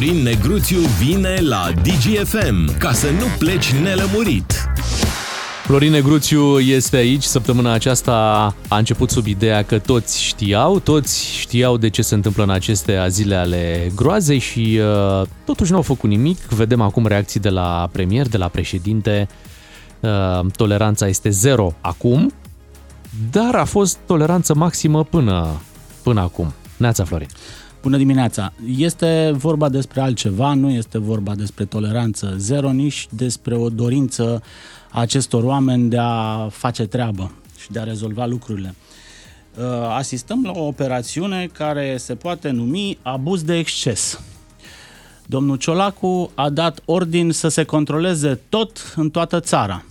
Florin Negruțiu vine la DGFM ca să nu pleci nelămurit. Florin Negruțiu este aici. Săptămâna aceasta a început sub ideea că toți știau, toți știau de ce se întâmplă în aceste zile ale groazei și uh, totuși nu au făcut nimic. Vedem acum reacții de la premier, de la președinte. Uh, toleranța este zero acum, dar a fost toleranță maximă până, până acum. Neața, Florin. Bună dimineața! Este vorba despre altceva, nu este vorba despre toleranță zero, nici despre o dorință a acestor oameni de a face treabă și de a rezolva lucrurile. Uh, asistăm la o operațiune care se poate numi abuz de exces. Domnul Ciolacu a dat ordin să se controleze tot în toată țara.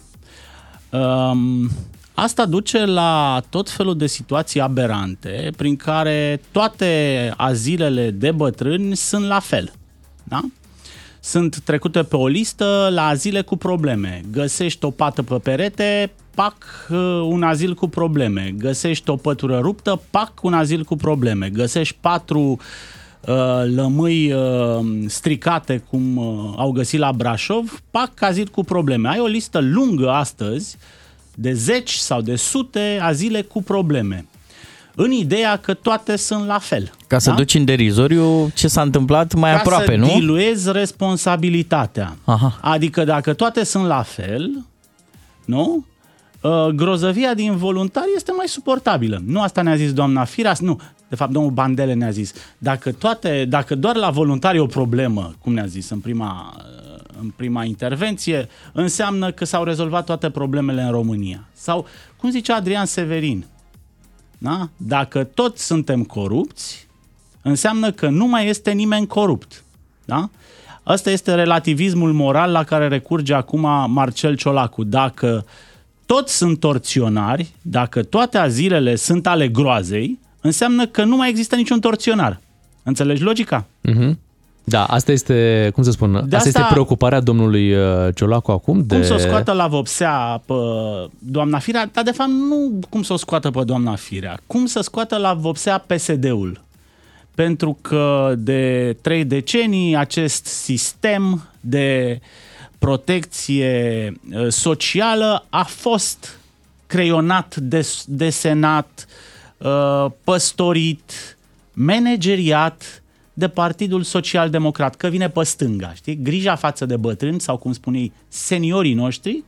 Um, Asta duce la tot felul de situații aberante prin care toate azilele de bătrâni sunt la fel. Da? Sunt trecute pe o listă la azile cu probleme. Găsești o pată pe perete, pac, un azil cu probleme. Găsești o pătură ruptă, pac, un azil cu probleme. Găsești patru uh, lămâi uh, stricate cum uh, au găsit la Brașov, pac, azil cu probleme. Ai o listă lungă astăzi de zeci sau de sute azile cu probleme. În ideea că toate sunt la fel. Ca să da? duci în derizoriu ce s-a întâmplat mai Ca aproape, să nu? diluezi responsabilitatea. Aha. Adică dacă toate sunt la fel, nu? Uh, grozăvia din voluntari este mai suportabilă. Nu asta ne-a zis doamna Firas, nu. De fapt, domnul Bandele ne-a zis. Dacă, toate, dacă doar la voluntari e o problemă, cum ne-a zis în prima, uh, în prima intervenție, înseamnă că s-au rezolvat toate problemele în România. Sau, cum zicea Adrian Severin, da? dacă toți suntem corupți, înseamnă că nu mai este nimeni corupt. Da? Asta este relativismul moral la care recurge acum Marcel Ciolacu. Dacă toți sunt torționari, dacă toate azilele sunt ale groazei, înseamnă că nu mai există niciun torționar. Înțelegi logica? Mm-hmm. Da, asta este, cum să spun, asta, asta- este preocuparea domnului uh, Ciolacu acum. De... Cum să o scoată la vopsea pe doamna Firea, dar de fapt nu cum să o scoată pe doamna Firea, cum să scoată la vopsea PSD-ul. Pentru că de trei decenii acest sistem de protecție uh, socială a fost creionat, des, desenat, uh, păstorit, manageriat de Partidul Social Democrat, că vine pe stânga, știi? Grija față de bătrâni sau, cum spunei, seniorii noștri,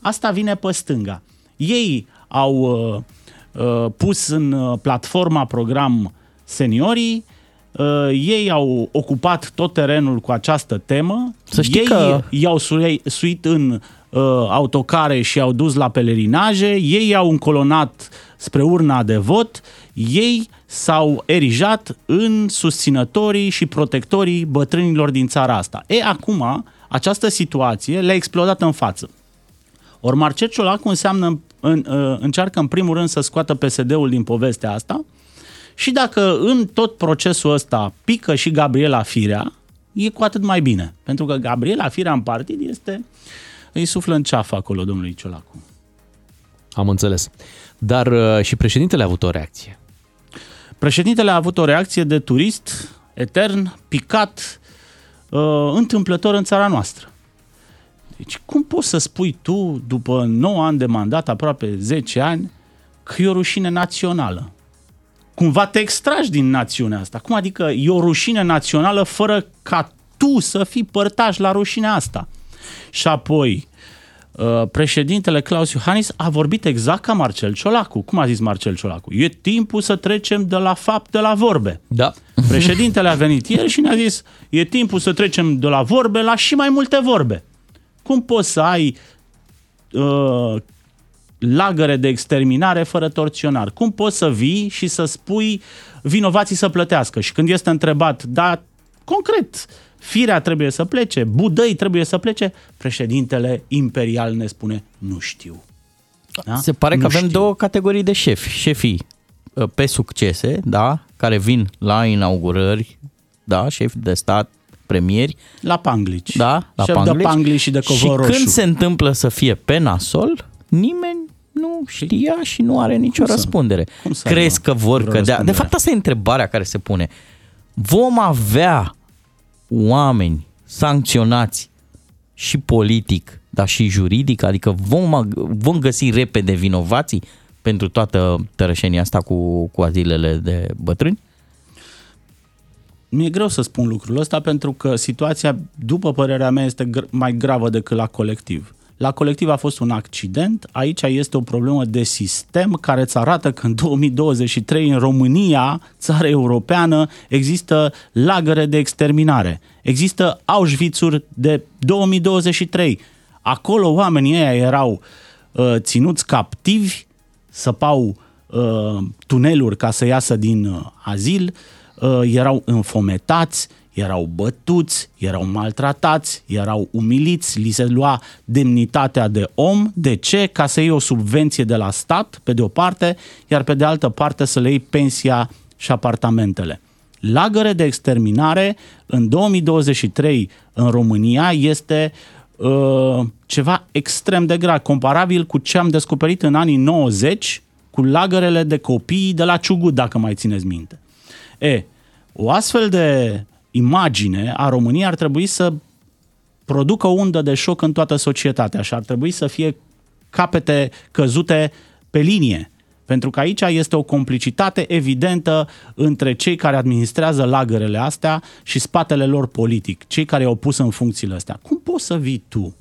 asta vine pe stânga. Ei au uh, uh, pus în uh, platforma program seniorii, uh, ei au ocupat tot terenul cu această temă, Să știi ei că- i-au sui- suit în uh, autocare și i-au dus la pelerinaje, ei i-au încolonat spre urna de vot, ei s-au erijat în susținătorii și protectorii bătrânilor din țara asta. E, acum, această situație le-a explodat în față. Ori Marcel Ciolacu înseamnă, în, uh, încearcă în primul rând să scoată PSD-ul din povestea asta și dacă în tot procesul ăsta pică și Gabriela Firea, e cu atât mai bine. Pentru că Gabriela Firea în partid este, îi suflă în ceafă acolo domnului Ciolacu. Am înțeles. Dar uh, și președintele a avut o reacție. Președintele a avut o reacție de turist etern, picat, uh, întâmplător în țara noastră. Deci cum poți să spui tu, după 9 ani de mandat, aproape 10 ani, că e o rușine națională? Cumva te extragi din națiunea asta. Cum adică e o rușine națională fără ca tu să fii părtaș la rușinea asta? Și apoi, uh, președintele Claus Iohannis a vorbit exact ca Marcel Ciolacu. Cum a zis Marcel Ciolacu? E timpul să trecem de la fapte la vorbe. Da. Președintele a venit ieri și ne-a zis e timpul să trecem de la vorbe la și mai multe vorbe. Cum poți să ai uh, lagăre de exterminare fără torționar? Cum poți să vii și să spui vinovații să plătească? Și când este întrebat, da, concret, firea trebuie să plece, budăi trebuie să plece, președintele imperial ne spune, nu știu. Da? Se pare că Nu avem știu. două categorii de șefi. Șefii uh, pe succese, da, care vin la inaugurări, da, șefi de stat, premieri, La Panglici. da, la Șef Panglici. de Panglici și de Și Covor Roșu. când se întâmplă să fie pe nasol, nimeni nu știa și nu are nicio Cum să- răspundere. cum să Crezi aibă că vor vreo cădea? De răspundere? fapt, asta e întrebarea care se pune. Vom avea oameni sancționați și politic, dar și juridic? Adică vom, vom găsi repede vinovații pentru toată tărășenia asta cu, cu azilele de bătrâni? Mi-e greu să spun lucrul ăsta pentru că situația, după părerea mea, este gr- mai gravă decât la colectiv. La colectiv a fost un accident, aici este o problemă de sistem care îți arată că în 2023 în România, țară europeană, există lagăre de exterminare. Există Auschwitz-uri de 2023. Acolo oamenii ăia erau uh, ținuți captivi, săpau uh, tuneluri ca să iasă din uh, azil, uh, erau înfometați, erau bătuți, erau maltratați, erau umiliți, li se lua demnitatea de om. De ce? Ca să iei o subvenție de la stat, pe de o parte, iar pe de altă parte să le iei pensia și apartamentele. Lagăre de exterminare în 2023 în România este uh, ceva extrem de grav, comparabil cu ce am descoperit în anii 90 cu lagărele de copii de la Ciugut, dacă mai țineți minte. E, o astfel de imagine a României ar trebui să producă o undă de șoc în toată societatea și ar trebui să fie capete căzute pe linie. Pentru că aici este o complicitate evidentă între cei care administrează lagărele astea și spatele lor politic, cei care au pus în funcțiile astea. Cum poți să vii tu,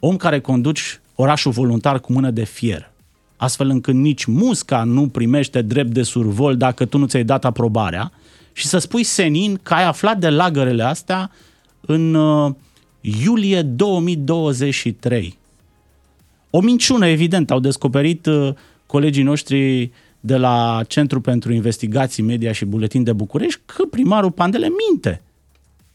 om care conduci orașul voluntar cu mână de fier, astfel încât nici musca nu primește drept de survol dacă tu nu ți-ai dat aprobarea, și să spui senin că ai aflat de lagărele astea în uh, iulie 2023. O minciună, evident, au descoperit uh, colegii noștri de la Centru pentru Investigații Media și Buletin de București că primarul Pandele minte.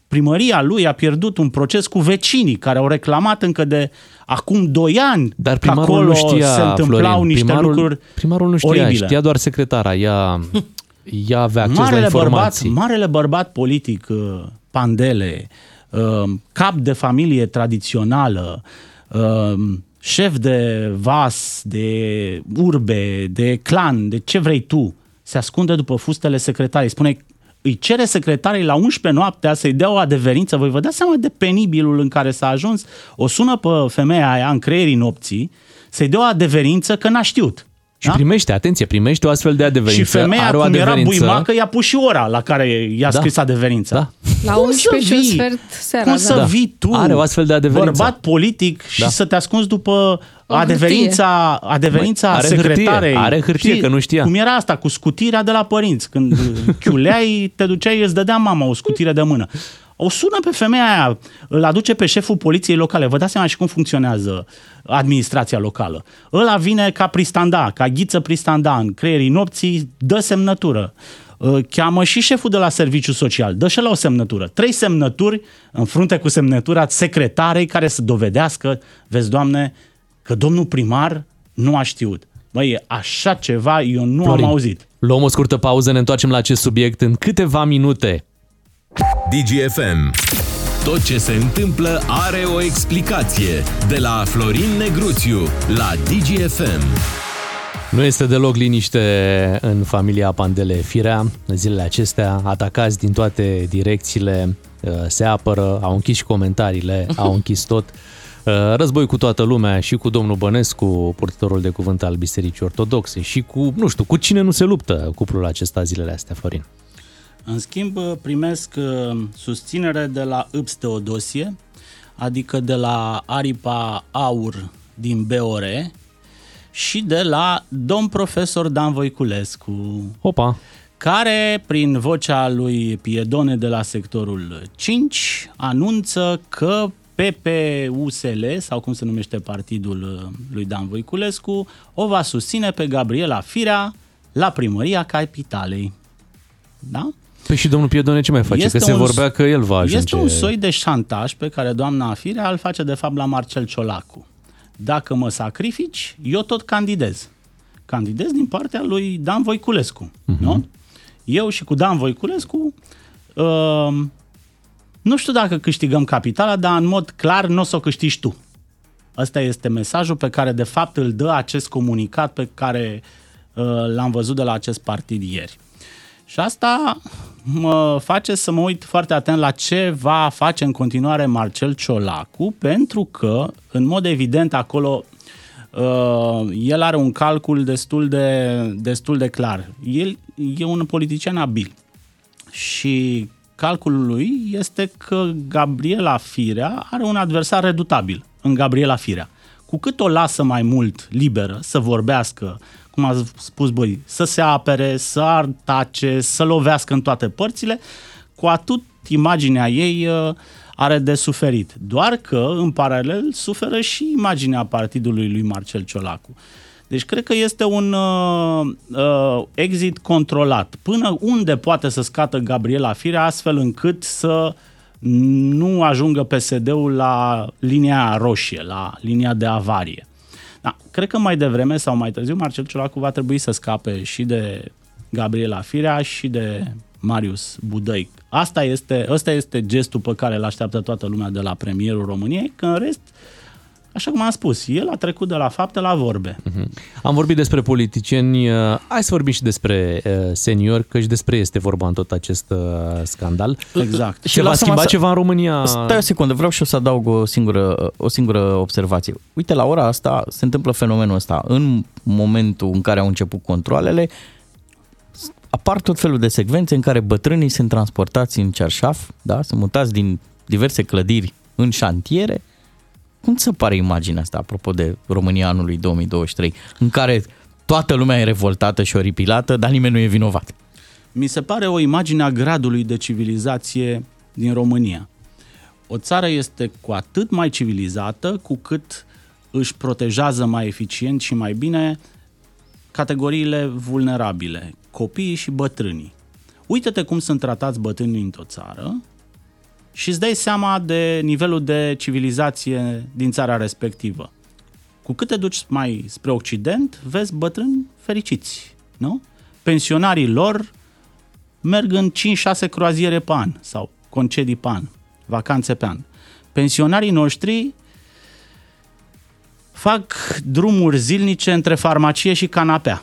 Primăria lui a pierdut un proces cu vecinii care au reclamat încă de acum 2 ani Dar că primarul acolo nu știa, se întâmplau Florin, niște primarul, lucruri primarul nu știa, oribile. știa doar secretara. Ea, ea avea acces la marele bărbat, informații. marele bărbat politic, uh, Pandele, uh, cap de familie tradițională, uh, șef de vas, de urbe, de clan, de ce vrei tu, se ascunde după fustele secretarii. Spune, îi cere secretarii la 11 noaptea să-i dea o adeverință. Voi vă dați seama de penibilul în care s-a ajuns. O sună pe femeia aia în creierii nopții să-i dea o adeverință că n-a știut. Și primește, atenție, primește o astfel de adeverință. Și femeia, are o cum era adeverință. buimacă, i-a pus și ora la care i-a Da. scris adeverința. Da. La Cum 11 să și un vii? sfert seara. Cum da. să Da. vii tu, Are o astfel de adeverință. bărbat politic și Da. să te ascunzi după O adeverința, adeverința Măi, are hârtie, secretarei. are hârtie, Știi, că nu știa. Cum era asta, cu scutirea de la părinți. Când chiuleai, te duceai, îți dădea mama o scutire de mână. O sună pe femeia aia, îl aduce pe șeful poliției locale. Vă dați seama și cum funcționează administrația locală. Ăla vine ca pristanda, ca ghiță pristanda în creierii nopții, dă semnătură. Uh, Cheamă și șeful de la serviciu social, dă și la o semnătură. Trei semnături în frunte cu semnătura secretarei care să dovedească, vezi, doamne, că domnul primar nu a știut. Măi, așa ceva eu nu Florin, am auzit. Luăm o scurtă pauză, ne întoarcem la acest subiect în câteva minute. DGFM. Tot ce se întâmplă are o explicație. De la Florin Negruțiu la DGFM. Nu este deloc liniște în familia Pandele Firea. Zilele acestea, atacați din toate direcțiile, uh, se apără, au închis și comentariile, au închis tot. Uh, Război cu toată lumea și cu domnul Bănescu, purtătorul de cuvânt al Bisericii Ortodoxe și cu, nu știu, cu cine nu se luptă cuplul acesta zilele astea, Florin. În schimb, primesc uh, susținere de la Îps Teodosie, adică de la Aripa Aur din BOR și de la domn profesor Dan Voiculescu, Opa! care, prin vocea lui Piedone de la sectorul 5, anunță că PPUSL, sau cum se numește partidul uh, lui Dan Voiculescu, o va susține pe Gabriela Firea la primăria Capitalei. Da? Păi și domnul Piedone ce mai face? Este că se un- vorbea că el va ajunge... Este un soi de șantaj pe care doamna Firea îl face de fapt la Marcel Ciolacu. Dacă mă sacrifici, eu tot candidez. Candidez din partea lui Dan Voiculescu. Uh-huh. Nu? Eu și cu Dan Voiculescu uh, nu știu dacă câștigăm capitala, dar în mod clar nu o să o câștigi tu. Ăsta este mesajul pe care de fapt îl dă acest comunicat pe care uh, l-am văzut de la acest partid ieri. Și asta mă face să mă uit foarte atent la ce va face în continuare Marcel Ciolacu, pentru că, în mod evident, acolo uh, el are un calcul destul de, destul de clar. El e un politician abil și calculul lui este că Gabriela Firea are un adversar redutabil în Gabriela Firea. Cu cât o lasă mai mult liberă să vorbească, cum a spus băi, să se apere, să atace, să lovească în toate părțile, cu atât imaginea ei uh, are de suferit. Doar că, în paralel, suferă și imaginea partidului lui Marcel Ciolacu. Deci cred că este un uh, uh, exit controlat. Până unde poate să scată Gabriela Firea astfel încât să nu ajungă PSD-ul la linia roșie, la linia de avarie. Da, cred că mai devreme sau mai târziu Marcel Ciolacu va trebui să scape și de Gabriela Firea și de Marius Budăi. Asta este, asta este gestul pe care îl așteaptă toată lumea de la premierul României, că în rest Așa cum am spus, el a trecut de la fapte la vorbe. Uh-huh. Am vorbit despre politicieni, uh, hai să vorbim și despre uh, seniori, că și despre este vorba în tot acest uh, scandal. Exact. Și va schimba să... ceva în România? Stai o secundă, vreau și eu să adaug o singură, o singură observație. Uite, la ora asta se întâmplă fenomenul ăsta. În momentul în care au început controlele, apar tot felul de secvențe în care bătrânii sunt transportați în cerșaf, da? sunt mutați din diverse clădiri în șantiere, cum ți se pare imaginea asta, apropo de România anului 2023, în care toată lumea e revoltată și oripilată, dar nimeni nu e vinovat? Mi se pare o imagine a gradului de civilizație din România. O țară este cu atât mai civilizată cu cât își protejează mai eficient și mai bine categoriile vulnerabile, copiii și bătrânii. Uită-te cum sunt tratați bătrânii într-o țară și îți dai seama de nivelul de civilizație din țara respectivă. Cu cât te duci mai spre Occident, vezi bătrâni fericiți, nu? Pensionarii lor merg în 5-6 croaziere pe an sau concedii pe an, vacanțe pe an. Pensionarii noștri fac drumuri zilnice între farmacie și canapea,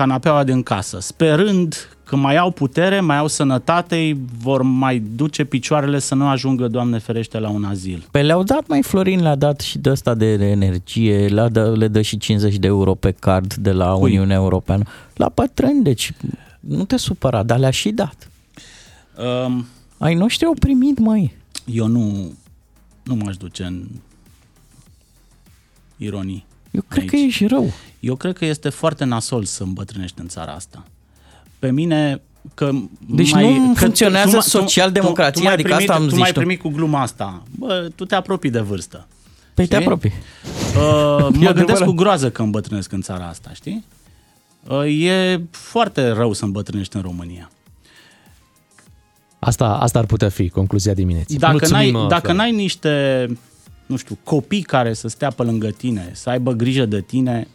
canapeaua din casă, sperând când mai au putere, mai au sănătate, vor mai duce picioarele să nu ajungă, Doamne ferește, la un azil. Pe le-au dat mai Florin, le-a dat și de asta de energie, le, dă, le dă și 50 de euro pe card de la Cui? Uniunea Europeană. La pătrâni, deci nu te supăra, dar le-a și dat. Um, Ai noștri au primit, mai. Eu nu, nu m-aș duce în ironii. Eu cred aici. că ești rău. Eu cred că este foarte nasol să îmbătrânești în țara asta pe mine că deci mai, nu că funcționează tu, social-democrația, tu, tu, adică primit, asta am tu mai primi cu gluma asta. Bă, tu te apropii de vârstă. Păi știi? te apropii. Uh, mă gândesc cu groază că îmbătrânesc în țara asta, știi? Uh, e foarte rău să îmbătrânești în România. Asta, asta ar putea fi concluzia dimineții. Dacă Mulțumim, n-ai, uh, dacă n-ai niște, nu știu, copii care să stea pe lângă tine, să aibă grijă de tine,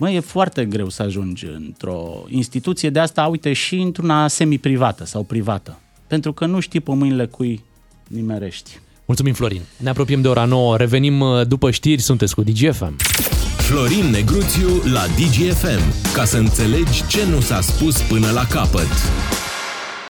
Mă, e foarte greu să ajungi într-o instituție de asta, uite, și într-una semi-privată sau privată. Pentru că nu știi pe mâinile cui nimerești. Mulțumim, Florin. Ne apropiem de ora 9. Revenim uh, după știri. Sunteți cu DGFM. Florin Negruțiu la DGFM. Ca să înțelegi ce nu s-a spus până la capăt.